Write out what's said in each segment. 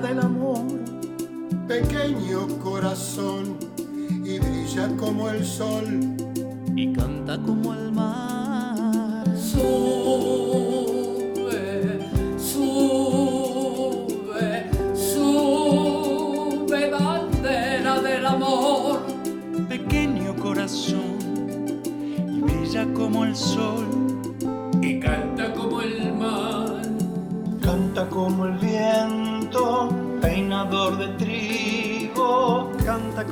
del amor, pequeño corazón, y brilla como el sol, y canta como el mar.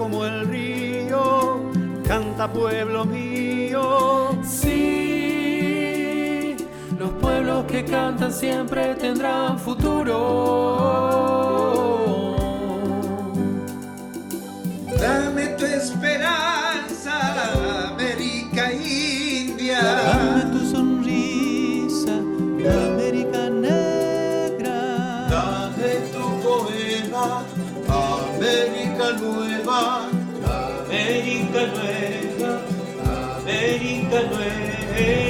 Como el río, canta pueblo mío. Sí, los pueblos que cantan siempre tendrán futuro. Nueva, América nueva, América nueva.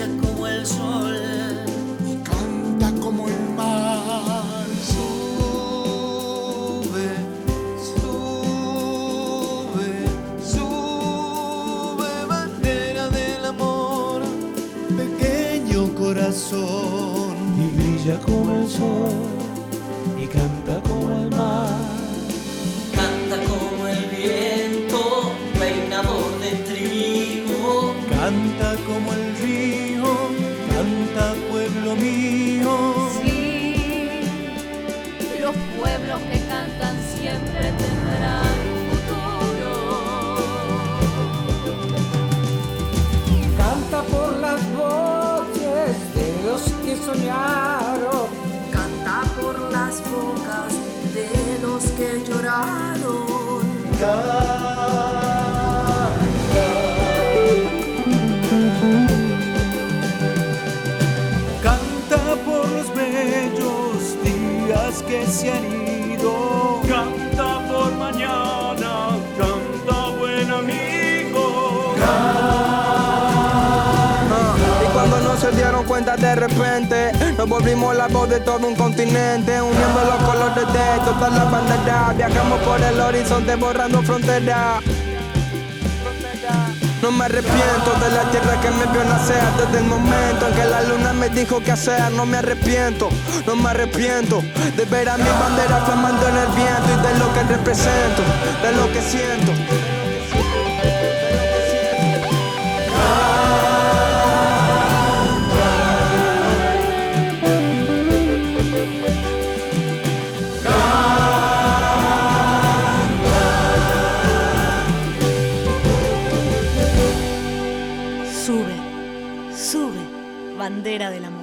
brilla como el sol. y canta como el mar. Sube, sube, sube, bandera del amor. Pequeño corazón y brilla como el sol y canta como el mar. Canta como el viento, peinador de trigo. Canta como 가. Cuenta de repente, nos volvimos la voz de todo un continente, uniendo los colores de todas las banderas. Viajamos por el horizonte borrando fronteras. No me arrepiento de la tierra que me vio nacer Desde el momento en que la luna me dijo qué hacer No me arrepiento, no me arrepiento De ver a mi bandera flamando en el viento Y de lo que represento, de lo que siento bandera del amor.